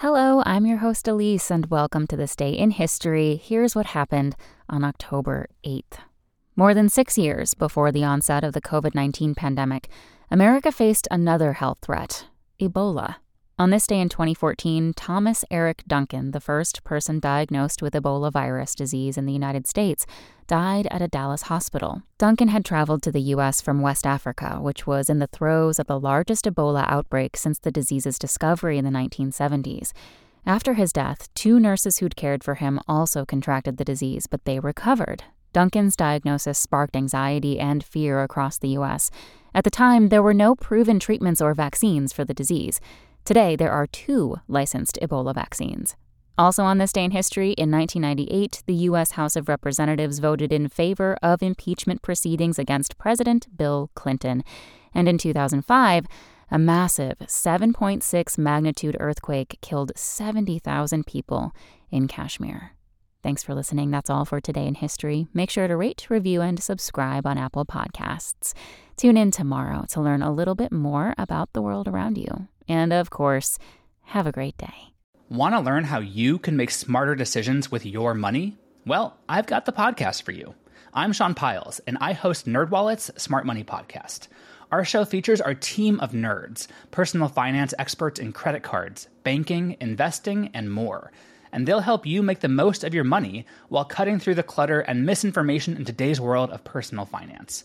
Hello, I'm your host Elise, and welcome to this day in history. Here's what happened on October 8th. More than six years before the onset of the COVID 19 pandemic, America faced another health threat Ebola. On this day in 2014, Thomas Eric Duncan, the first person diagnosed with Ebola virus disease in the United States, died at a Dallas hospital. Duncan had traveled to the U.S. from West Africa, which was in the throes of the largest Ebola outbreak since the disease's discovery in the 1970s. After his death, two nurses who'd cared for him also contracted the disease, but they recovered. Duncan's diagnosis sparked anxiety and fear across the U.S. At the time, there were no proven treatments or vaccines for the disease. Today, there are two licensed Ebola vaccines. Also, on this day in history, in 1998, the U.S. House of Representatives voted in favor of impeachment proceedings against President Bill Clinton. And in 2005, a massive 7.6 magnitude earthquake killed 70,000 people in Kashmir. Thanks for listening. That's all for today in history. Make sure to rate, review, and subscribe on Apple Podcasts. Tune in tomorrow to learn a little bit more about the world around you. And of course, have a great day. Want to learn how you can make smarter decisions with your money? Well, I've got the podcast for you. I'm Sean Pyles, and I host NerdWallet's Smart Money Podcast. Our show features our team of nerds, personal finance experts in credit cards, banking, investing, and more. And they'll help you make the most of your money while cutting through the clutter and misinformation in today's world of personal finance.